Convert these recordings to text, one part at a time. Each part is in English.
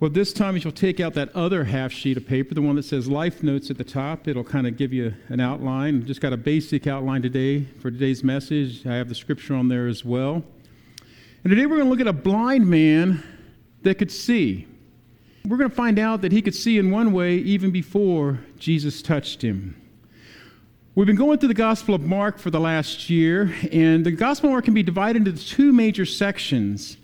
Well, this time, you'll take out that other half sheet of paper, the one that says Life Notes at the top, it'll kind of give you an outline. Just got a basic outline today for today's message. I have the scripture on there as well. And today we're going to look at a blind man that could see. We're going to find out that he could see in one way even before Jesus touched him. We've been going through the Gospel of Mark for the last year, and the Gospel of Mark can be divided into two major sections.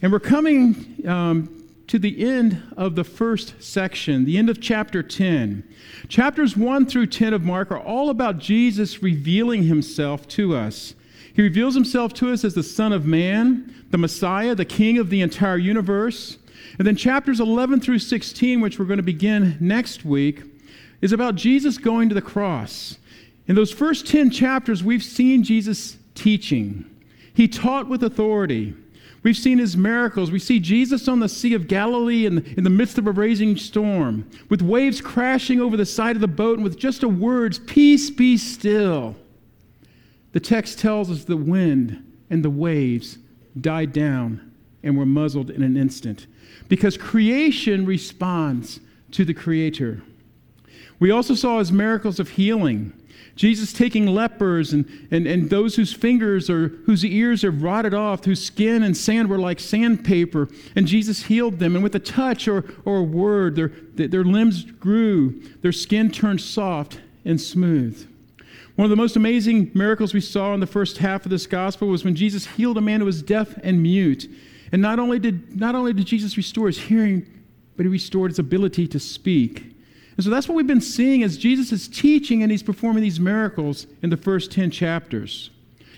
And we're coming um, to the end of the first section, the end of chapter 10. Chapters 1 through 10 of Mark are all about Jesus revealing himself to us. He reveals himself to us as the Son of Man, the Messiah, the King of the entire universe. And then chapters 11 through 16, which we're going to begin next week, is about Jesus going to the cross. In those first 10 chapters, we've seen Jesus teaching. He taught with authority. We've seen his miracles. We see Jesus on the Sea of Galilee in in the midst of a raging storm, with waves crashing over the side of the boat, and with just a words, Peace be still. The text tells us the wind and the waves died down and were muzzled in an instant because creation responds to the Creator. We also saw his miracles of healing. Jesus taking lepers and, and, and those whose fingers or whose ears are rotted off, whose skin and sand were like sandpaper, and Jesus healed them. And with a touch or, or a word, their, their limbs grew, their skin turned soft and smooth. One of the most amazing miracles we saw in the first half of this gospel was when Jesus healed a man who was deaf and mute. And not only did, not only did Jesus restore his hearing, but he restored his ability to speak. And so that's what we've been seeing as Jesus is teaching and he's performing these miracles in the first 10 chapters.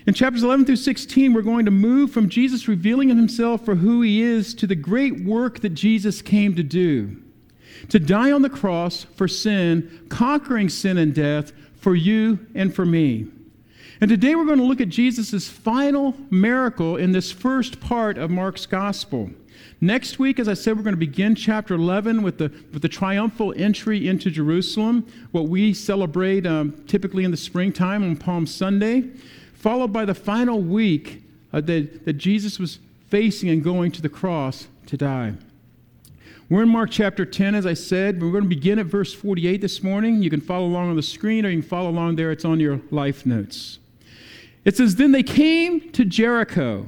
In chapters 11 through 16, we're going to move from Jesus revealing himself for who he is to the great work that Jesus came to do to die on the cross for sin, conquering sin and death for you and for me. And today we're going to look at Jesus' final miracle in this first part of Mark's gospel. Next week, as I said, we're going to begin chapter 11 with the, with the triumphal entry into Jerusalem, what we celebrate um, typically in the springtime on Palm Sunday, followed by the final week uh, that, that Jesus was facing and going to the cross to die. We're in Mark chapter 10, as I said. We're going to begin at verse 48 this morning. You can follow along on the screen or you can follow along there. It's on your life notes. It says, Then they came to Jericho.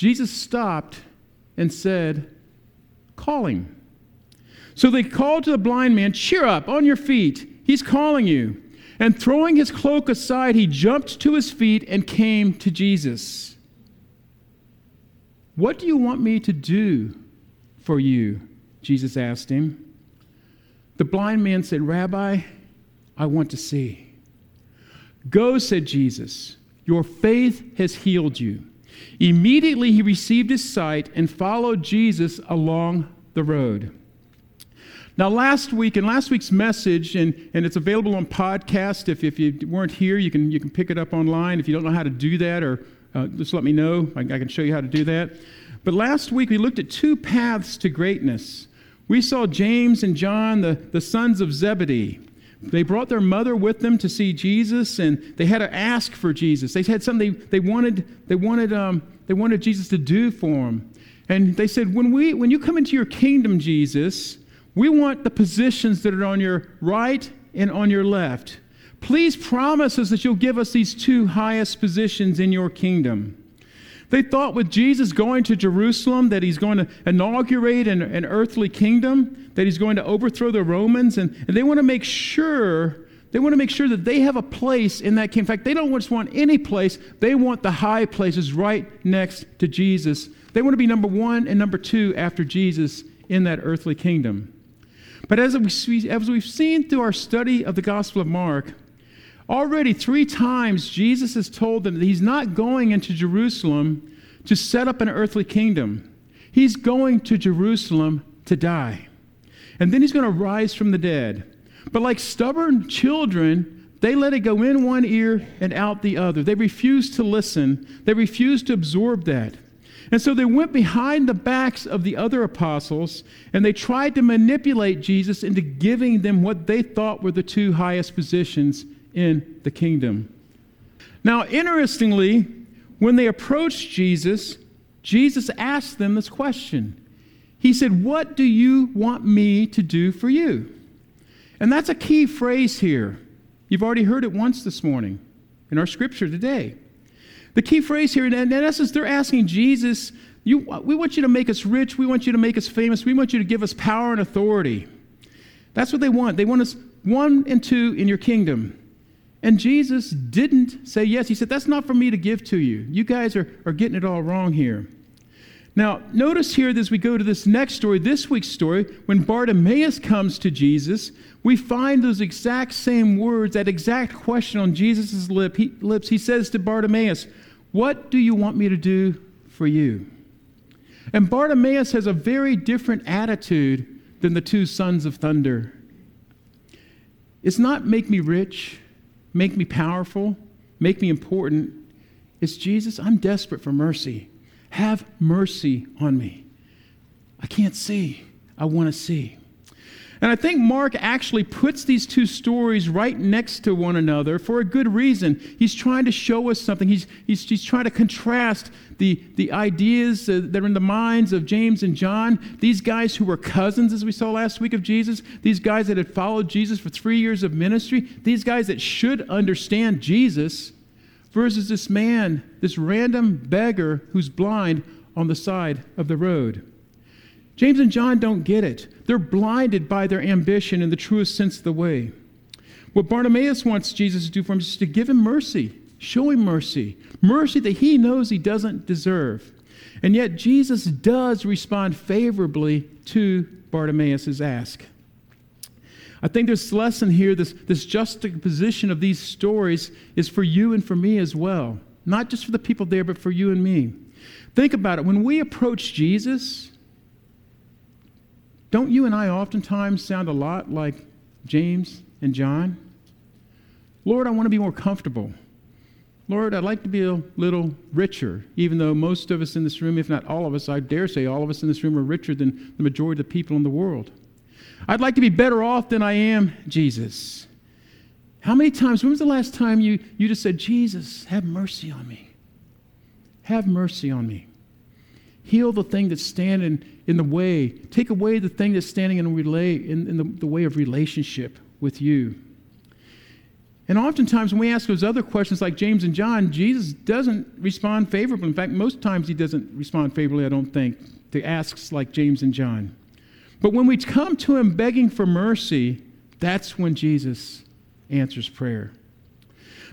Jesus stopped and said, Calling. So they called to the blind man, Cheer up, on your feet. He's calling you. And throwing his cloak aside, he jumped to his feet and came to Jesus. What do you want me to do for you? Jesus asked him. The blind man said, Rabbi, I want to see. Go, said Jesus. Your faith has healed you. Immediately he received his sight and followed Jesus along the road. Now, last week, in last week's message, and, and it's available on podcast. If, if you weren't here, you can, you can pick it up online. If you don't know how to do that, or uh, just let me know. I, I can show you how to do that. But last week, we looked at two paths to greatness. We saw James and John, the, the sons of Zebedee. They brought their mother with them to see Jesus, and they had to ask for Jesus. They had something they, they wanted, they wanted, um, they wanted Jesus to do for them. And they said, when, we, when you come into your kingdom, Jesus, we want the positions that are on your right and on your left. Please promise us that you'll give us these two highest positions in your kingdom. They thought with Jesus going to Jerusalem that he's going to inaugurate an, an earthly kingdom, that he's going to overthrow the Romans, and, and they want to make sure they want to make sure that they have a place in that kingdom. In fact, they don't just want any place, they want the high places right next to Jesus. They want to be number one and number two after Jesus in that earthly kingdom. But as, we, as we've seen through our study of the Gospel of Mark, already three times Jesus has told them that he's not going into Jerusalem to set up an earthly kingdom. He's going to Jerusalem to die. And then he's going to rise from the dead. But like stubborn children, they let it go in one ear and out the other. They refused to listen, they refused to absorb that. And so they went behind the backs of the other apostles and they tried to manipulate Jesus into giving them what they thought were the two highest positions in the kingdom. Now, interestingly, when they approached Jesus, Jesus asked them this question. He said, What do you want me to do for you? And that's a key phrase here. You've already heard it once this morning in our scripture today. The key phrase here, in essence, they're asking Jesus, you, we want you to make us rich. We want you to make us famous. We want you to give us power and authority. That's what they want. They want us one and two in your kingdom. And Jesus didn't say yes. He said, That's not for me to give to you. You guys are, are getting it all wrong here. Now, notice here as we go to this next story, this week's story, when Bartimaeus comes to Jesus, we find those exact same words, that exact question on Jesus' lip, he, lips. He says to Bartimaeus, What do you want me to do for you? And Bartimaeus has a very different attitude than the two sons of thunder. It's not make me rich, make me powerful, make me important. It's Jesus, I'm desperate for mercy. Have mercy on me. I can't see. I want to see. And I think Mark actually puts these two stories right next to one another for a good reason. He's trying to show us something. He's, he's, he's trying to contrast the, the ideas uh, that are in the minds of James and John, these guys who were cousins, as we saw last week of Jesus, these guys that had followed Jesus for three years of ministry, these guys that should understand Jesus, versus this man, this random beggar who's blind on the side of the road. James and John don't get it. They're blinded by their ambition in the truest sense of the way. What Bartimaeus wants Jesus to do for him is to give him mercy, show him mercy, mercy that he knows he doesn't deserve. And yet Jesus does respond favorably to Bartimaeus' ask. I think this lesson here, this, this juxtaposition of these stories, is for you and for me as well. Not just for the people there, but for you and me. Think about it. When we approach Jesus, don't you and I oftentimes sound a lot like James and John? Lord, I want to be more comfortable. Lord, I'd like to be a little richer, even though most of us in this room, if not all of us, I dare say all of us in this room are richer than the majority of the people in the world. I'd like to be better off than I am, Jesus. How many times, when was the last time you, you just said, Jesus, have mercy on me? Have mercy on me. Heal the thing that's standing in the way. Take away the thing that's standing in, relay, in, in the, the way of relationship with you. And oftentimes, when we ask those other questions like James and John, Jesus doesn't respond favorably. In fact, most times he doesn't respond favorably, I don't think, to asks like James and John. But when we come to him begging for mercy, that's when Jesus answers prayer.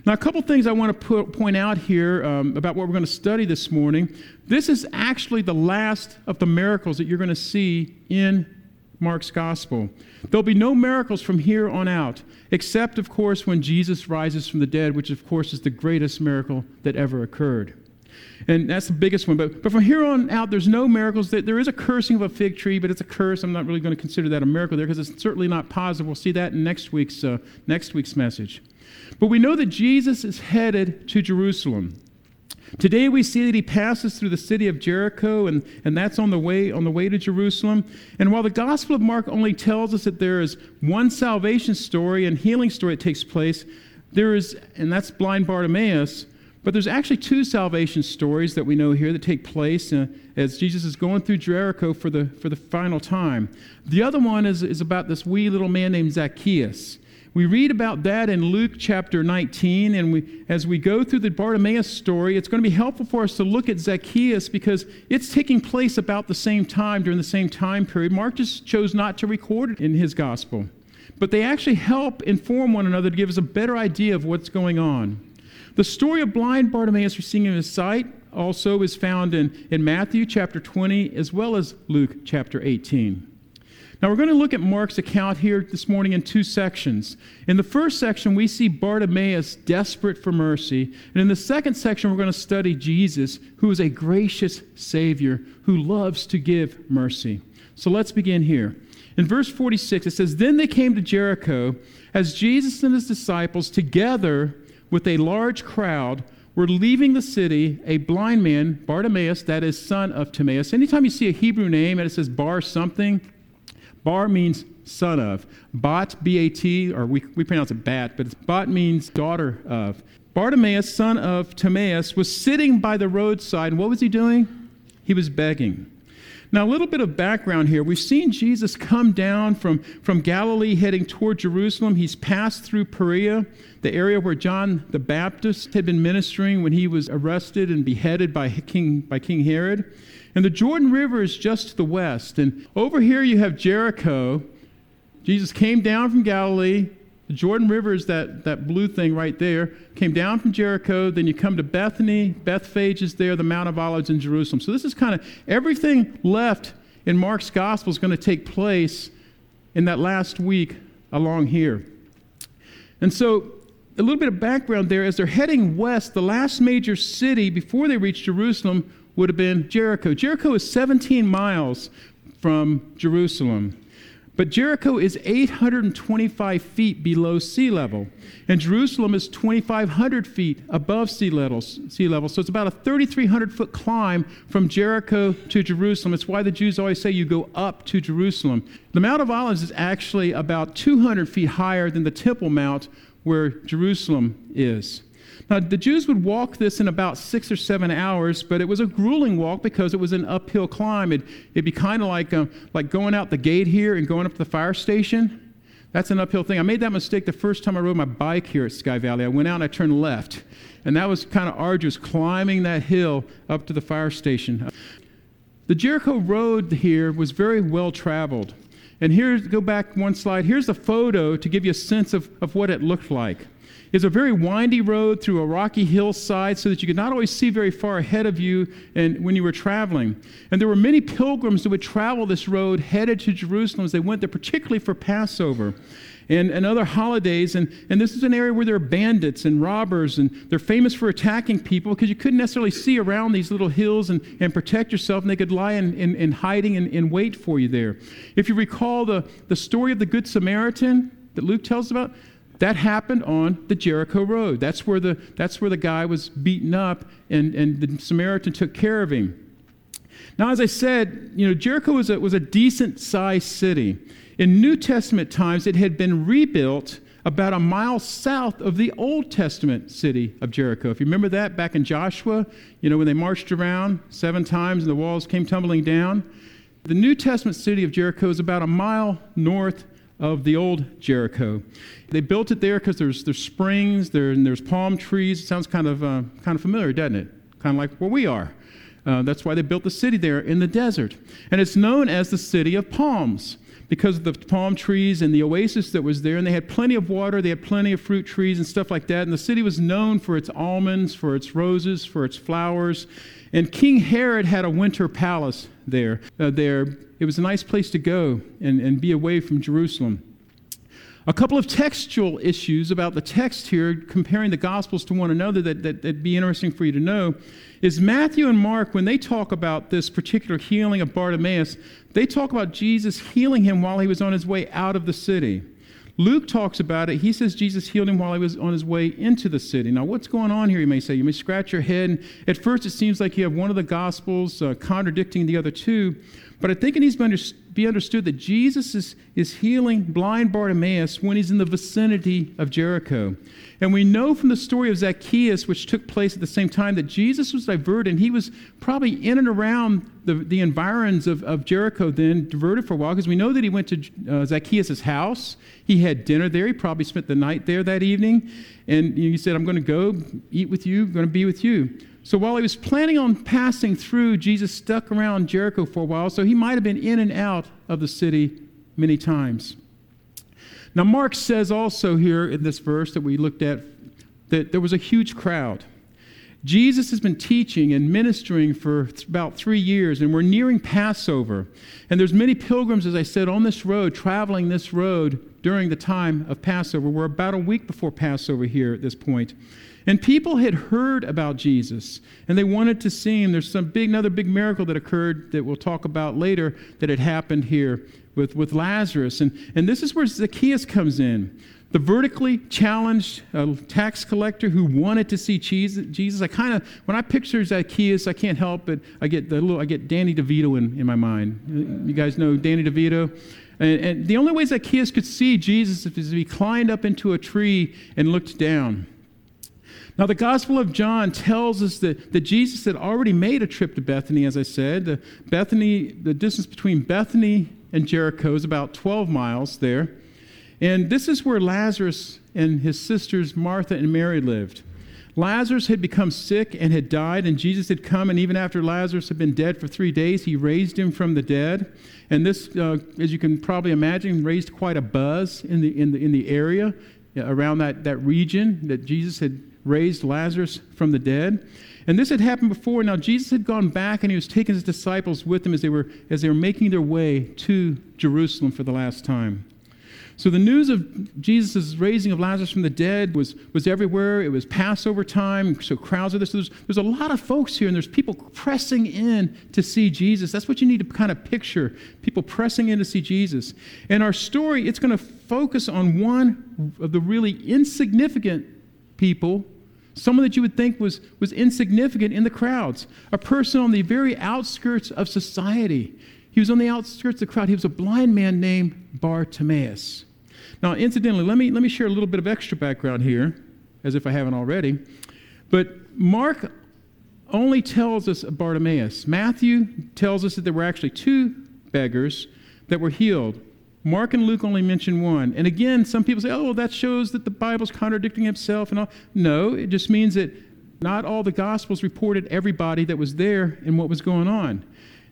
Now, a couple things I want to put, point out here um, about what we're going to study this morning. This is actually the last of the miracles that you're going to see in Mark's gospel. There'll be no miracles from here on out, except, of course, when Jesus rises from the dead, which, of course, is the greatest miracle that ever occurred. And that's the biggest one. But, but from here on out, there's no miracles. There is a cursing of a fig tree, but it's a curse. I'm not really going to consider that a miracle there because it's certainly not positive. We'll see that in next week's, uh, next week's message. But we know that Jesus is headed to Jerusalem. Today we see that he passes through the city of Jericho, and, and that's on the way on the way to Jerusalem. And while the Gospel of Mark only tells us that there is one salvation story and healing story that takes place, there is, and that's blind Bartimaeus, but there's actually two salvation stories that we know here that take place uh, as Jesus is going through Jericho for the, for the final time. The other one is, is about this wee little man named Zacchaeus. We read about that in Luke chapter 19, and we, as we go through the Bartimaeus story, it's going to be helpful for us to look at Zacchaeus because it's taking place about the same time during the same time period. Mark just chose not to record it in his gospel. But they actually help inform one another to give us a better idea of what's going on. The story of blind Bartimaeus receiving his sight also is found in, in Matthew chapter 20 as well as Luke chapter 18. Now, we're going to look at Mark's account here this morning in two sections. In the first section, we see Bartimaeus desperate for mercy. And in the second section, we're going to study Jesus, who is a gracious Savior who loves to give mercy. So let's begin here. In verse 46, it says, Then they came to Jericho as Jesus and his disciples, together with a large crowd, were leaving the city. A blind man, Bartimaeus, that is son of Timaeus. Anytime you see a Hebrew name and it says bar something, Bar means son of. Bat, B A T, or we, we pronounce it bat, but Bat means daughter of. Bartimaeus, son of Timaeus, was sitting by the roadside, and what was he doing? He was begging. Now, a little bit of background here. We've seen Jesus come down from, from Galilee heading toward Jerusalem. He's passed through Perea, the area where John the Baptist had been ministering when he was arrested and beheaded by King, by King Herod. And the Jordan River is just to the west. And over here you have Jericho. Jesus came down from Galilee. The Jordan River is that, that blue thing right there. Came down from Jericho. Then you come to Bethany. Bethphage is there, the Mount of Olives in Jerusalem. So this is kind of everything left in Mark's gospel is going to take place in that last week along here. And so a little bit of background there as they're heading west, the last major city before they reach Jerusalem would have been Jericho. Jericho is 17 miles from Jerusalem. But Jericho is 825 feet below sea level, and Jerusalem is 2,500 feet above sea level, sea level. So it's about a 3,300 foot climb from Jericho to Jerusalem. It's why the Jews always say you go up to Jerusalem. The Mount of Olives is actually about 200 feet higher than the Temple Mount where Jerusalem is. Now, the Jews would walk this in about six or seven hours, but it was a grueling walk because it was an uphill climb. It, would be kind of like, uh, like going out the gate here and going up to the fire station. That's an uphill thing. I made that mistake the first time I rode my bike here at Sky Valley. I went out and I turned left, and that was kind of arduous, climbing that hill up to the fire station. The Jericho Road here was very well traveled. And here, go back one slide. Here's a photo to give you a sense of, of what it looked like. It's a very windy road through a rocky hillside so that you could not always see very far ahead of you and when you were traveling. And there were many pilgrims that would travel this road headed to Jerusalem as they went there, particularly for Passover and, and other holidays. And, and this is an area where there are bandits and robbers, and they're famous for attacking people because you couldn't necessarily see around these little hills and, and protect yourself, and they could lie in, in, in hiding and, and wait for you there. If you recall the, the story of the Good Samaritan that Luke tells about, that happened on the Jericho Road. That's where the, that's where the guy was beaten up, and, and the Samaritan took care of him. Now, as I said, you know, Jericho was a, was a decent sized city. In New Testament times, it had been rebuilt about a mile south of the Old Testament city of Jericho. If you remember that back in Joshua, you know, when they marched around seven times and the walls came tumbling down. The New Testament city of Jericho is about a mile north of the old Jericho. They built it there because there's, there's springs, there, and there's palm trees. It sounds kind of, uh, kind of familiar, doesn't it? Kind of like where we are. Uh, that's why they built the city there in the desert. And it's known as the city of palms because of the palm trees and the oasis that was there. And they had plenty of water, they had plenty of fruit trees and stuff like that. And the city was known for its almonds, for its roses, for its flowers. And King Herod had a winter palace there. Uh, there. It was a nice place to go and, and be away from Jerusalem. A couple of textual issues about the text here, comparing the Gospels to one another, that, that, that'd be interesting for you to know, is Matthew and Mark, when they talk about this particular healing of Bartimaeus, they talk about Jesus healing him while he was on his way out of the city. Luke talks about it. He says Jesus healed him while he was on his way into the city. Now, what's going on here, you may say? You may scratch your head. At first, it seems like you have one of the Gospels uh, contradicting the other two. But I think it needs to be understood that Jesus is, is healing blind Bartimaeus when he's in the vicinity of Jericho. And we know from the story of Zacchaeus, which took place at the same time, that Jesus was diverted and he was probably in and around the, the environs of, of Jericho then, diverted for a while, because we know that he went to uh, Zacchaeus' house. He had dinner there. He probably spent the night there that evening. And he said, I'm going to go eat with you, I'm going to be with you. So while he was planning on passing through, Jesus stuck around Jericho for a while, so he might have been in and out of the city many times. Now, Mark says also here in this verse that we looked at that there was a huge crowd. Jesus has been teaching and ministering for about three years, and we're nearing Passover. And there's many pilgrims, as I said, on this road, traveling this road during the time of Passover. We're about a week before Passover here at this point. And people had heard about Jesus, and they wanted to see him. There's some big, another big miracle that occurred that we'll talk about later that had happened here with, with Lazarus. And, and this is where Zacchaeus comes in. The vertically challenged uh, tax collector who wanted to see Jesus. I kind of, when I picture Zacchaeus, I can't help but I get the little, I get Danny DeVito in, in my mind. You guys know Danny DeVito? And, and the only way Zacchaeus could see Jesus is if he climbed up into a tree and looked down. Now, the Gospel of John tells us that, that Jesus had already made a trip to Bethany, as I said. The, Bethany, the distance between Bethany and Jericho is about 12 miles there. And this is where Lazarus and his sisters Martha and Mary lived. Lazarus had become sick and had died, and Jesus had come, and even after Lazarus had been dead for three days, he raised him from the dead. And this, uh, as you can probably imagine, raised quite a buzz in the, in the, in the area around that, that region that Jesus had raised Lazarus from the dead. And this had happened before. Now Jesus had gone back and he was taking his disciples with him as they were as they were making their way to Jerusalem for the last time. So the news of Jesus' raising of Lazarus from the dead was, was everywhere. It was Passover time, so crowds of this. So there's, there's a lot of folks here, and there's people pressing in to see Jesus. That's what you need to kind of picture people pressing in to see Jesus. And our story, it's going to focus on one of the really insignificant people someone that you would think was, was insignificant in the crowds, a person on the very outskirts of society. He was on the outskirts of the crowd. He was a blind man named Bartimaeus. Now, incidentally, let me, let me share a little bit of extra background here, as if I haven't already. But Mark only tells us of Bartimaeus. Matthew tells us that there were actually two beggars that were healed. Mark and Luke only mention one. And again, some people say, oh, well, that shows that the Bible's contradicting itself and all. No, it just means that not all the Gospels reported everybody that was there and what was going on.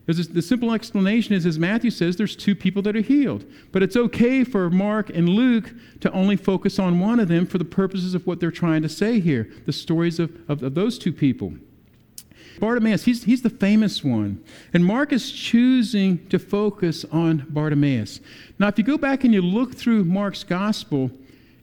The simple explanation is, as Matthew says, there's two people that are healed. But it's okay for Mark and Luke to only focus on one of them for the purposes of what they're trying to say here the stories of, of, of those two people. Bartimaeus, he's, he's the famous one. And Mark is choosing to focus on Bartimaeus. Now, if you go back and you look through Mark's gospel,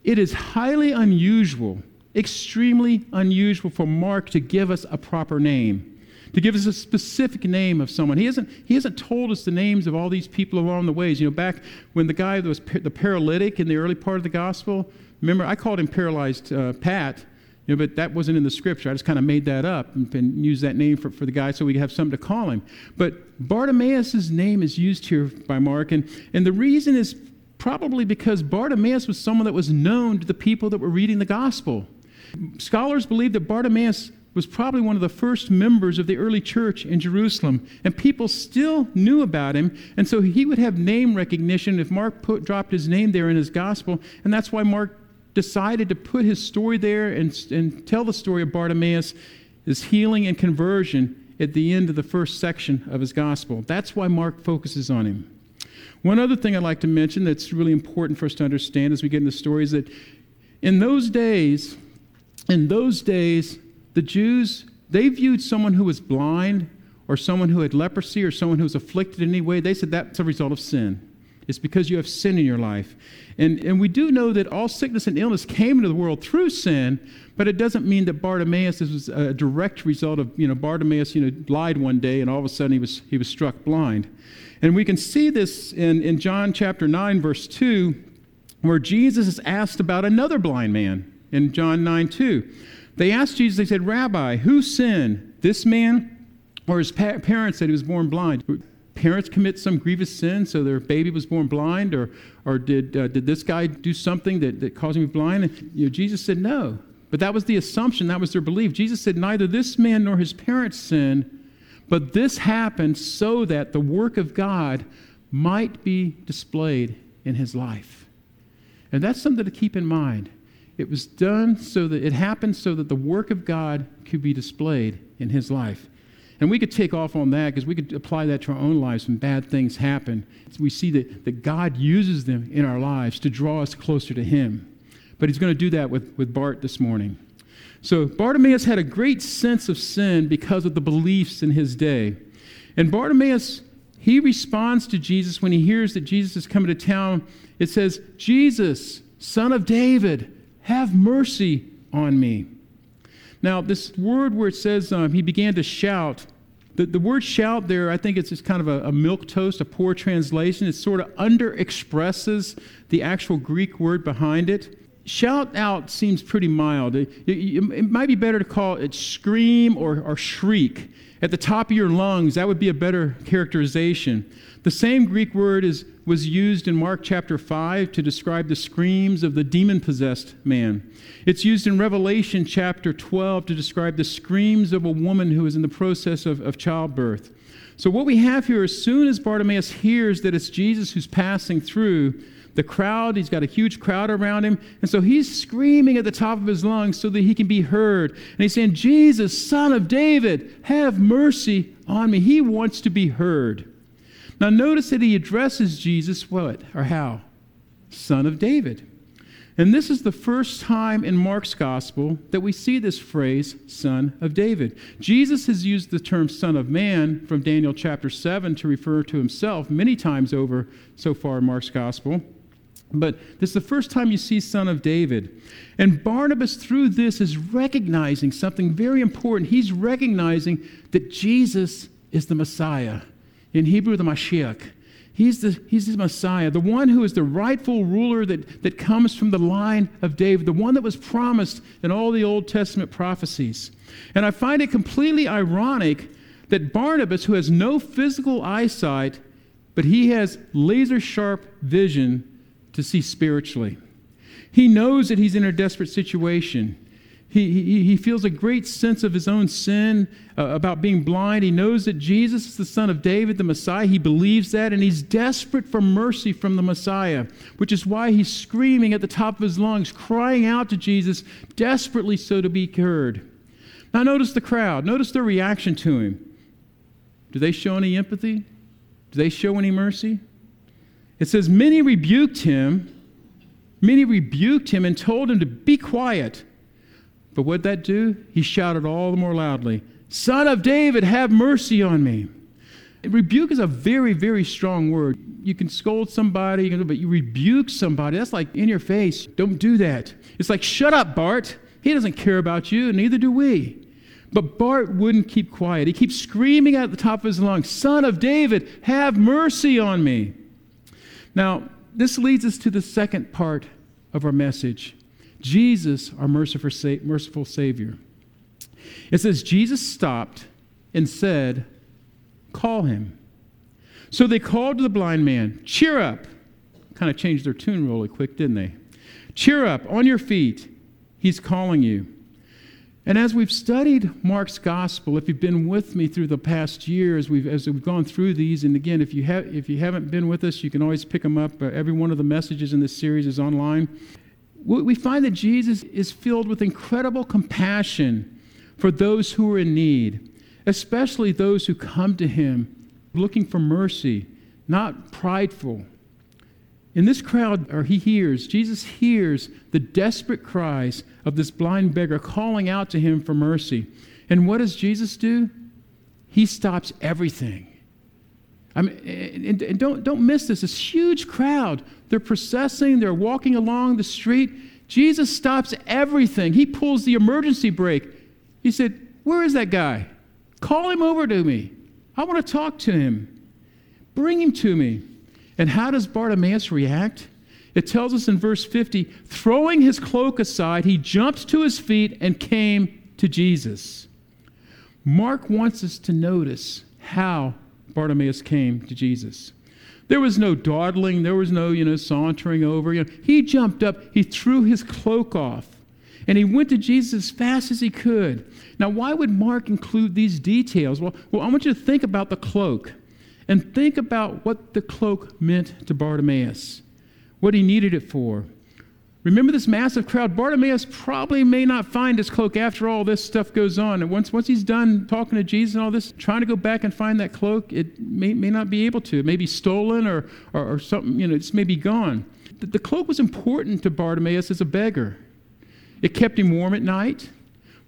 it is highly unusual, extremely unusual for Mark to give us a proper name to give us a specific name of someone. He hasn't, he hasn't told us the names of all these people along the ways. You know, back when the guy that was the paralytic in the early part of the gospel, remember, I called him paralyzed uh, Pat. You know, but that wasn't in the scripture. I just kind of made that up and, and used that name for, for the guy so we have something to call him. But Bartimaeus' name is used here by Mark, and, and the reason is probably because Bartimaeus was someone that was known to the people that were reading the gospel. Scholars believe that Bartimaeus was probably one of the first members of the early church in Jerusalem, and people still knew about him, and so he would have name recognition if Mark put, dropped his name there in his gospel, and that's why Mark decided to put his story there and, and tell the story of Bartimaeus, his healing and conversion at the end of the first section of his gospel. That's why Mark focuses on him. One other thing I'd like to mention that's really important for us to understand as we get into the story is that in those days, in those days, the Jews, they viewed someone who was blind or someone who had leprosy or someone who was afflicted in any way, they said that's a result of sin. It's because you have sin in your life. And, and we do know that all sickness and illness came into the world through sin, but it doesn't mean that Bartimaeus was a direct result of, you know, Bartimaeus, you know, lied one day and all of a sudden he was, he was struck blind. And we can see this in, in John chapter 9, verse 2, where Jesus is asked about another blind man in John 9, 2. They asked Jesus, they said, Rabbi, who sinned, this man or his pa- parents that he was born blind? Parents commit some grievous sin so their baby was born blind? Or, or did, uh, did this guy do something that, that caused him blind? And, you know, Jesus said no. But that was the assumption, that was their belief. Jesus said, Neither this man nor his parents sinned, but this happened so that the work of God might be displayed in his life. And that's something to keep in mind. It was done so that it happened so that the work of God could be displayed in his life. And we could take off on that because we could apply that to our own lives when bad things happen. We see that, that God uses them in our lives to draw us closer to him. But he's going to do that with, with Bart this morning. So Bartimaeus had a great sense of sin because of the beliefs in his day. And Bartimaeus, he responds to Jesus when he hears that Jesus is coming to town. It says, Jesus, son of David, have mercy on me. Now, this word where it says um, he began to shout, the, the word shout there, I think it's just kind of a, a milk toast, a poor translation. It sort of under expresses the actual Greek word behind it shout out seems pretty mild. It, it, it, might be better to call it scream or, or shriek. At the top of your lungs, that would be a better characterization. The same Greek word is, was used in Mark chapter 5 to describe the screams of the demon possessed man. It's used in Revelation chapter 12 to describe the screams of a woman who is in the process of, of childbirth. So, what we have here, as soon as Bartimaeus hears that it's Jesus who's passing through, the crowd, he's got a huge crowd around him. And so he's screaming at the top of his lungs so that he can be heard. And he's saying, Jesus, son of David, have mercy on me. He wants to be heard. Now, notice that he addresses Jesus what or how? Son of David. And this is the first time in Mark's gospel that we see this phrase, son of David. Jesus has used the term son of man from Daniel chapter 7 to refer to himself many times over so far in Mark's gospel. But this is the first time you see Son of David. And Barnabas, through this, is recognizing something very important. He's recognizing that Jesus is the Messiah. In Hebrew, the Mashiach. He's the, he's the Messiah, the one who is the rightful ruler that, that comes from the line of David, the one that was promised in all the Old Testament prophecies. And I find it completely ironic that Barnabas, who has no physical eyesight, but he has laser sharp vision, to see spiritually. He knows that he's in a desperate situation. He, he, he feels a great sense of his own sin uh, about being blind. He knows that Jesus is the Son of David, the Messiah. He believes that, and he's desperate for mercy from the Messiah, which is why he's screaming at the top of his lungs, crying out to Jesus, desperately so to be heard. Now, notice the crowd. Notice their reaction to him. Do they show any empathy? Do they show any mercy? It says, Many rebuked him. Many rebuked him and told him to be quiet. But what'd that do? He shouted all the more loudly, Son of David, have mercy on me. Rebuke is a very, very strong word. You can scold somebody, but you rebuke somebody. That's like in your face. Don't do that. It's like, shut up, Bart. He doesn't care about you, neither do we. But Bart wouldn't keep quiet. He keeps screaming out at the top of his lungs, Son of David, have mercy on me. Now, this leads us to the second part of our message Jesus, our merciful, merciful Savior. It says, Jesus stopped and said, Call him. So they called to the blind man, Cheer up. Kind of changed their tune really quick, didn't they? Cheer up, on your feet. He's calling you. And as we've studied Mark's gospel, if you've been with me through the past year as we've, as we've gone through these, and again, if you, have, if you haven't been with us, you can always pick them up. Uh, every one of the messages in this series is online. We find that Jesus is filled with incredible compassion for those who are in need, especially those who come to him looking for mercy, not prideful, in this crowd, or he hears, Jesus hears the desperate cries of this blind beggar calling out to him for mercy. And what does Jesus do? He stops everything. I mean, and, don't, don't miss this. This huge crowd, they're processing, they're walking along the street. Jesus stops everything. He pulls the emergency brake. He said, Where is that guy? Call him over to me. I want to talk to him. Bring him to me. And how does Bartimaeus react? It tells us in verse 50 throwing his cloak aside, he jumped to his feet and came to Jesus. Mark wants us to notice how Bartimaeus came to Jesus. There was no dawdling, there was no, you know, sauntering over. You know, he jumped up, he threw his cloak off, and he went to Jesus as fast as he could. Now, why would Mark include these details? Well, well, I want you to think about the cloak and think about what the cloak meant to Bartimaeus, what he needed it for. Remember this massive crowd. Bartimaeus probably may not find his cloak after all this stuff goes on. And once, once he's done talking to Jesus and all this, trying to go back and find that cloak, it may, may not be able to. It may be stolen or, or, or something, you know, it's maybe gone. The, the cloak was important to Bartimaeus as a beggar. It kept him warm at night.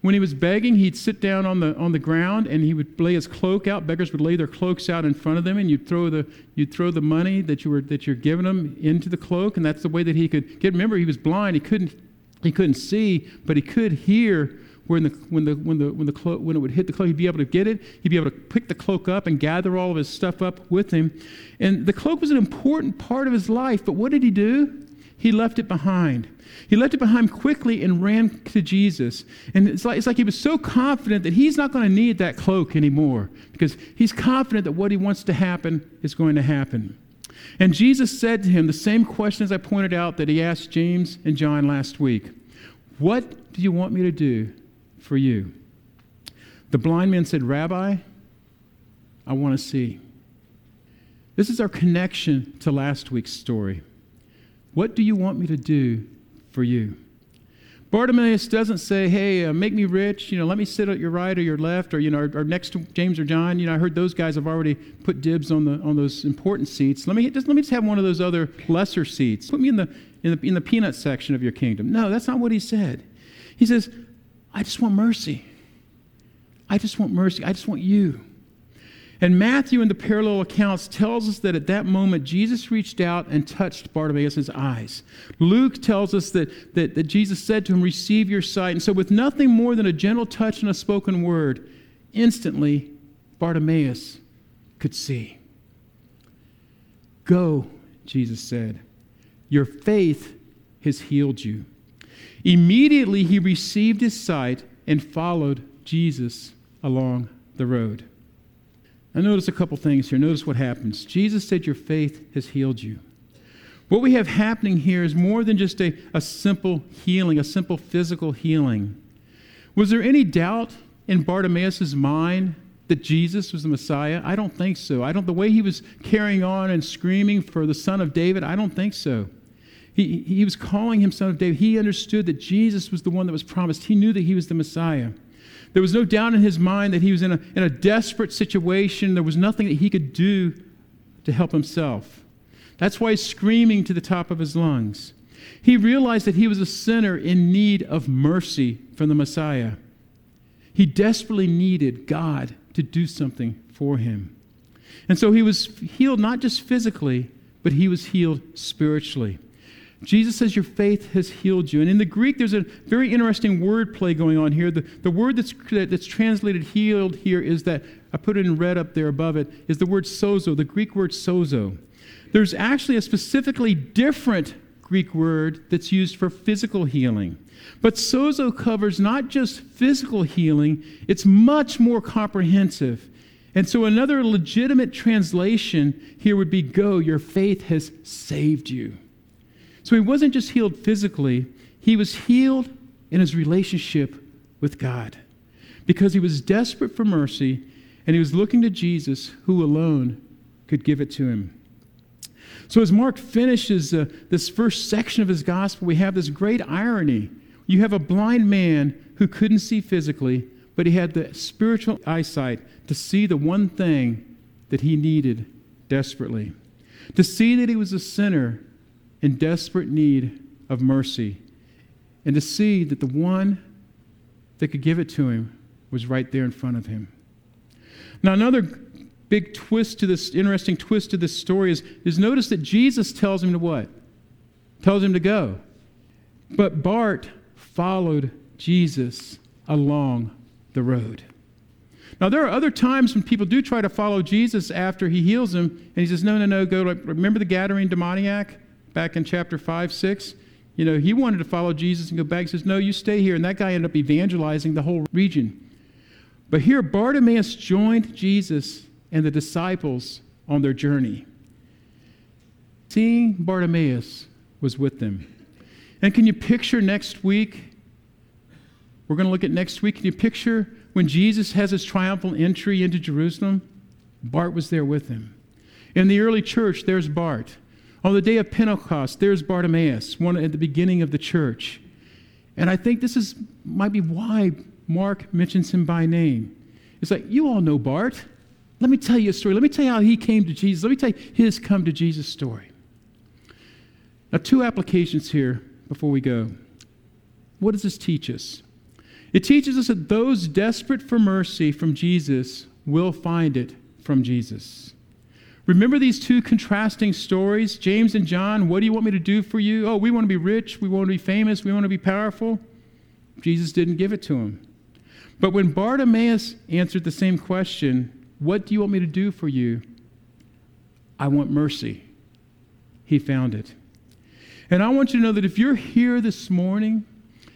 When he was begging, he'd sit down on the, on the ground and he would lay his cloak out. Beggars would lay their cloaks out in front of them, and you'd throw the, you'd throw the money that, you were, that you're giving them into the cloak, and that's the way that he could get. Remember, he was blind. He couldn't, he couldn't see, but he could hear when the, when, the, when, the, when, the cloak, when it would hit the cloak, he'd be able to get it. He'd be able to pick the cloak up and gather all of his stuff up with him. And the cloak was an important part of his life, but what did he do? He left it behind. He left it behind quickly and ran to Jesus. And it's like, it's like he was so confident that he's not going to need that cloak anymore because he's confident that what he wants to happen is going to happen. And Jesus said to him the same question as I pointed out that he asked James and John last week What do you want me to do for you? The blind man said, Rabbi, I want to see. This is our connection to last week's story. What do you want me to do for you. Bartimaeus doesn't say, hey, uh, make me rich, you know, let me sit at your right or your left, or, you know, or, or, next to James or John. You know, I heard those guys have already put dibs on, the, on those important seats. Let me, just, let me just have one of those other lesser seats. Put me in the, in, the, in the peanut section of your kingdom. No, that's not what he said. He says, I just want mercy. I just want mercy. I just want you. And Matthew, in the parallel accounts, tells us that at that moment, Jesus reached out and touched Bartimaeus' eyes. Luke tells us that, that, that Jesus said to him, Receive your sight. And so, with nothing more than a gentle touch and a spoken word, instantly, Bartimaeus could see. Go, Jesus said. Your faith has healed you. Immediately, he received his sight and followed Jesus along the road. Notice a couple things here. Notice what happens. Jesus said, Your faith has healed you. What we have happening here is more than just a, a simple healing, a simple physical healing. Was there any doubt in Bartimaeus' mind that Jesus was the Messiah? I don't think so. I don't the way he was carrying on and screaming for the son of David, I don't think so. He, he was calling him son of David. He understood that Jesus was the one that was promised. He knew that he was the Messiah. There was no doubt in his mind that he was in a, in a desperate situation. There was nothing that he could do to help himself. That's why he's screaming to the top of his lungs. He realized that he was a sinner in need of mercy from the Messiah. He desperately needed God to do something for him. And so he was healed not just physically, but he was healed spiritually. Jesus says, Your faith has healed you. And in the Greek, there's a very interesting word play going on here. The, the word that's, that's translated healed here is that, I put it in red up there above it, is the word sozo, the Greek word sozo. There's actually a specifically different Greek word that's used for physical healing. But sozo covers not just physical healing, it's much more comprehensive. And so, another legitimate translation here would be Go, your faith has saved you. So he wasn't just healed physically, he was healed in his relationship with God because he was desperate for mercy and he was looking to Jesus, who alone could give it to him. So, as Mark finishes uh, this first section of his gospel, we have this great irony. You have a blind man who couldn't see physically, but he had the spiritual eyesight to see the one thing that he needed desperately. To see that he was a sinner in desperate need of mercy and to see that the one that could give it to him was right there in front of him. Now, another big twist to this, interesting twist to this story is, is notice that Jesus tells him to what? Tells him to go. But Bart followed Jesus along the road. Now, there are other times when people do try to follow Jesus after he heals them, and he says, No, no, no, go. Remember the Gadarene demoniac? Back in chapter 5, 6. You know, he wanted to follow Jesus and go back. He says, No, you stay here. And that guy ended up evangelizing the whole region. But here, Bartimaeus joined Jesus and the disciples on their journey. Seeing Bartimaeus was with them. And can you picture next week? We're going to look at next week. Can you picture when Jesus has his triumphal entry into Jerusalem? Bart was there with him. In the early church, there's Bart. On the day of Pentecost, there's Bartimaeus, one at the beginning of the church. And I think this is might be why Mark mentions him by name. It's like, you all know Bart. Let me tell you a story. Let me tell you how he came to Jesus. Let me tell you his come to Jesus story. Now, two applications here before we go. What does this teach us? It teaches us that those desperate for mercy from Jesus will find it from Jesus. Remember these two contrasting stories, James and John? What do you want me to do for you? Oh, we want to be rich, we want to be famous, we want to be powerful. Jesus didn't give it to him. But when Bartimaeus answered the same question, What do you want me to do for you? I want mercy. He found it. And I want you to know that if you're here this morning,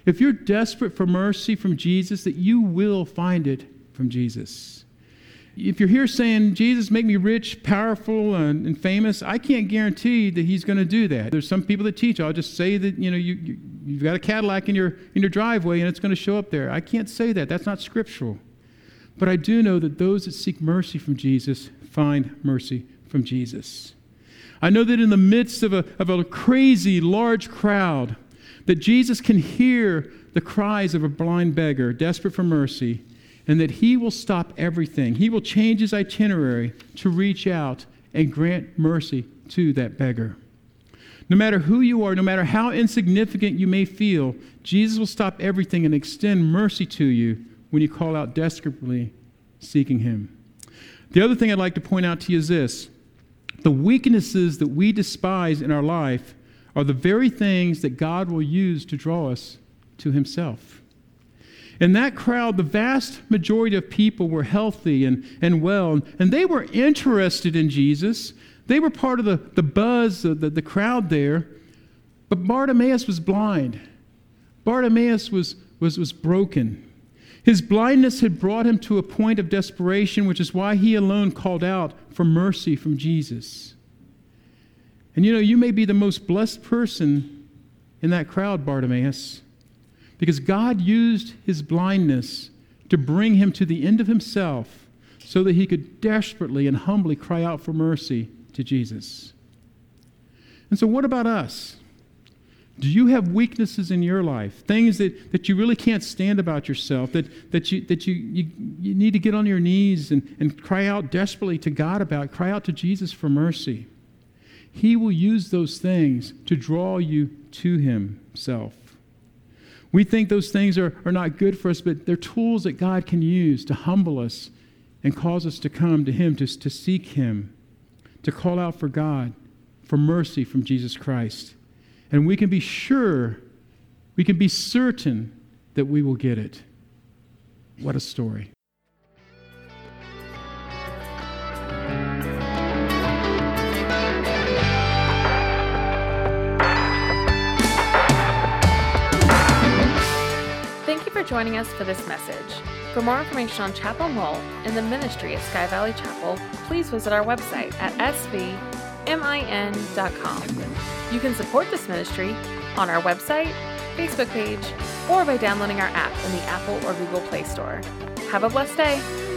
if you're desperate for mercy from Jesus, that you will find it from Jesus. If you're here saying, Jesus, make me rich, powerful, and, and famous, I can't guarantee that he's going to do that. There's some people that teach, I'll just say that, you know, you, you, you've got a Cadillac in your, in your driveway and it's going to show up there. I can't say that. That's not scriptural. But I do know that those that seek mercy from Jesus find mercy from Jesus. I know that in the midst of a, of a crazy, large crowd, that Jesus can hear the cries of a blind beggar desperate for mercy, and that he will stop everything. He will change his itinerary to reach out and grant mercy to that beggar. No matter who you are, no matter how insignificant you may feel, Jesus will stop everything and extend mercy to you when you call out desperately seeking him. The other thing I'd like to point out to you is this the weaknesses that we despise in our life are the very things that God will use to draw us to Himself. In that crowd, the vast majority of people were healthy and, and well, and they were interested in Jesus. They were part of the, the buzz, of the, the crowd there. But Bartimaeus was blind. Bartimaeus was, was, was broken. His blindness had brought him to a point of desperation, which is why he alone called out for mercy from Jesus. And you know, you may be the most blessed person in that crowd, Bartimaeus, because God used his blindness to bring him to the end of himself so that he could desperately and humbly cry out for mercy to Jesus. And so, what about us? Do you have weaknesses in your life? Things that, that you really can't stand about yourself, that, that, you, that you, you, you need to get on your knees and, and cry out desperately to God about, cry out to Jesus for mercy. He will use those things to draw you to Himself. We think those things are, are not good for us, but they're tools that God can use to humble us and cause us to come to Him, to, to seek Him, to call out for God, for mercy from Jesus Christ. And we can be sure, we can be certain that we will get it. What a story. Joining us for this message. For more information on Chapel Mole and the ministry of Sky Valley Chapel, please visit our website at svmin.com. You can support this ministry on our website, Facebook page, or by downloading our app in the Apple or Google Play Store. Have a blessed day.